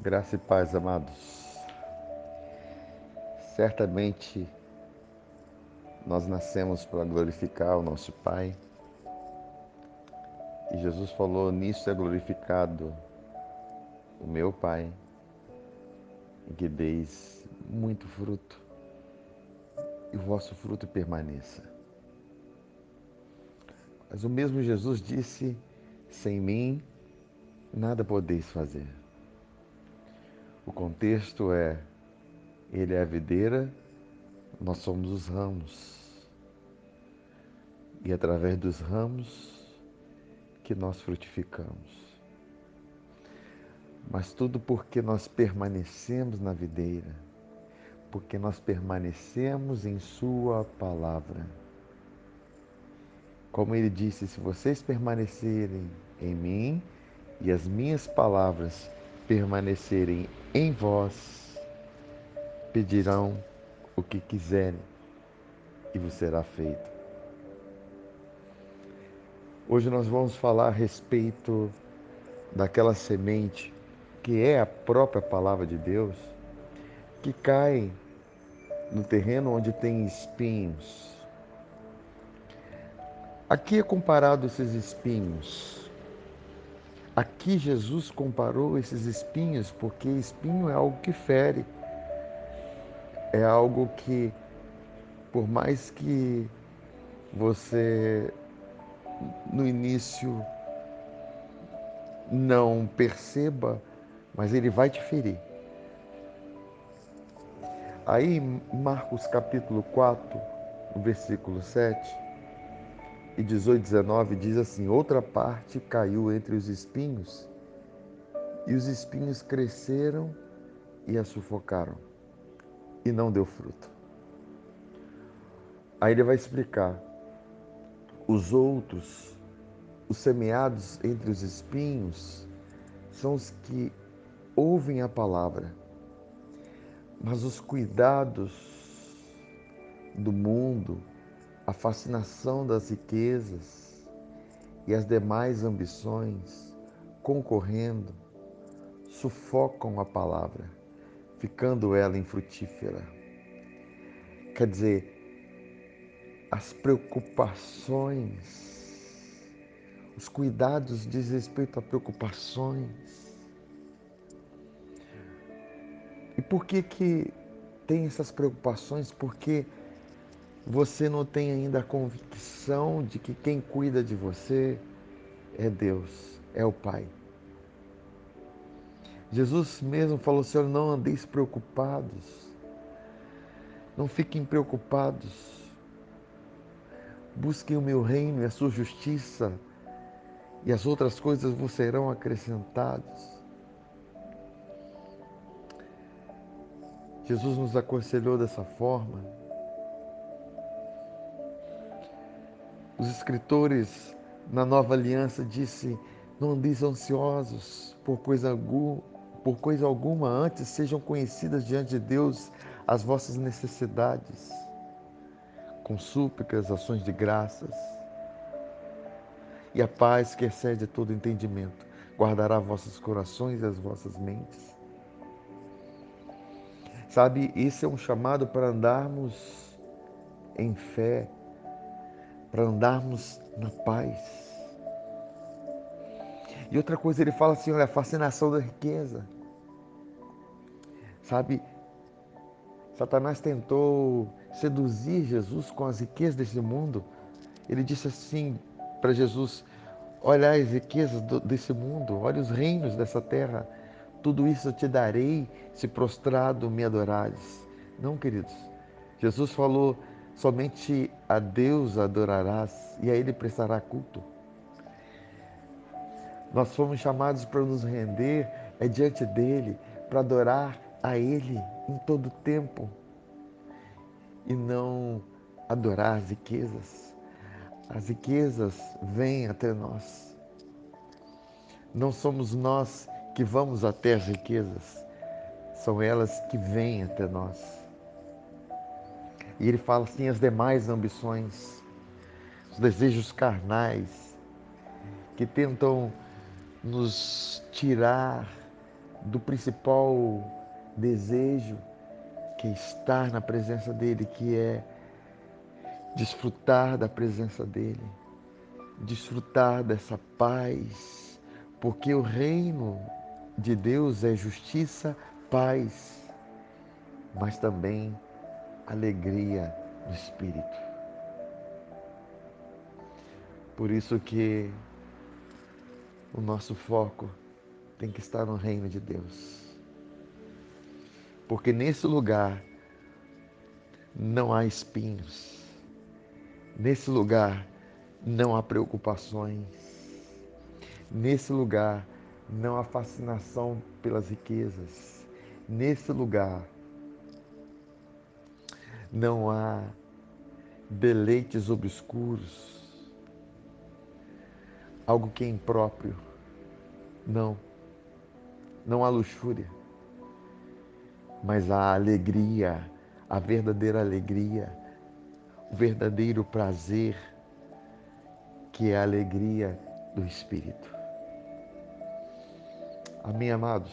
Graça e paz, amados. Certamente nós nascemos para glorificar o nosso Pai. E Jesus falou: Nisso é glorificado o meu Pai, em que deis muito fruto, e o vosso fruto permaneça. Mas o mesmo Jesus disse: Sem mim nada podeis fazer. O contexto é: Ele é a videira, nós somos os ramos. E através dos ramos que nós frutificamos. Mas tudo porque nós permanecemos na videira, porque nós permanecemos em Sua palavra. Como ele disse: se vocês permanecerem em mim e as minhas palavras permanecerem em vós, pedirão o que quiserem e vos será feito. Hoje nós vamos falar a respeito daquela semente que é a própria palavra de Deus, que cai no terreno onde tem espinhos. Aqui é comparado esses espinhos Aqui Jesus comparou esses espinhos, porque espinho é algo que fere, é algo que, por mais que você no início não perceba, mas ele vai te ferir. Aí, Marcos capítulo 4, no versículo 7, e 18, 19 diz assim: Outra parte caiu entre os espinhos, e os espinhos cresceram e a sufocaram, e não deu fruto. Aí ele vai explicar: os outros, os semeados entre os espinhos, são os que ouvem a palavra, mas os cuidados do mundo, a fascinação das riquezas e as demais ambições concorrendo sufocam a palavra, ficando ela infrutífera. Quer dizer, as preocupações, os cuidados diz respeito a preocupações. E por que que tem essas preocupações? Porque você não tem ainda a convicção de que quem cuida de você é Deus, é o Pai. Jesus mesmo falou: Senhor, não andeis preocupados, não fiquem preocupados. Busquem o meu reino e a sua justiça, e as outras coisas vos serão acrescentadas. Jesus nos aconselhou dessa forma. Os escritores na Nova Aliança disse: "Não andeis ansiosos por coisa alguma, por coisa alguma, antes sejam conhecidas diante de Deus as vossas necessidades, com súplicas, ações de graças. E a paz que excede todo entendimento guardará vossos corações e as vossas mentes." Sabe, esse é um chamado para andarmos em fé, para andarmos na paz. E outra coisa, ele fala assim: olha, a fascinação da riqueza. Sabe, Satanás tentou seduzir Jesus com as riquezas desse mundo. Ele disse assim para Jesus: Olha as riquezas desse mundo, olha os reinos dessa terra. Tudo isso eu te darei se prostrado me adorares. Não, queridos. Jesus falou: Somente a Deus adorarás e a Ele prestará culto. Nós fomos chamados para nos render é diante dele, para adorar a Ele em todo tempo e não adorar as riquezas. As riquezas vêm até nós. Não somos nós que vamos até as riquezas, são elas que vêm até nós. E ele fala assim: as demais ambições, os desejos carnais, que tentam nos tirar do principal desejo que é estar na presença dele, que é desfrutar da presença dele, desfrutar dessa paz, porque o reino de Deus é justiça, paz, mas também alegria do espírito. Por isso que o nosso foco tem que estar no reino de Deus. Porque nesse lugar não há espinhos. Nesse lugar não há preocupações. Nesse lugar não há fascinação pelas riquezas. Nesse lugar não há deleites obscuros algo que é impróprio. Não. Não há luxúria. Mas há alegria, a verdadeira alegria, o verdadeiro prazer, que é a alegria do Espírito. Amém, amados?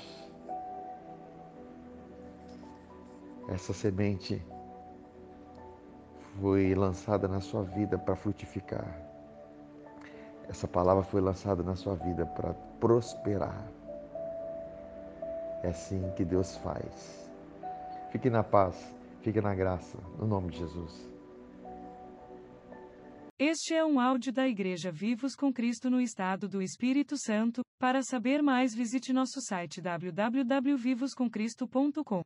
Essa semente foi lançada na sua vida para frutificar. Essa palavra foi lançada na sua vida para prosperar. É assim que Deus faz. Fique na paz, fique na graça, no nome de Jesus. Este é um áudio da Igreja Vivos com Cristo no Estado do Espírito Santo. Para saber mais, visite nosso site www.vivoscomcristo.com.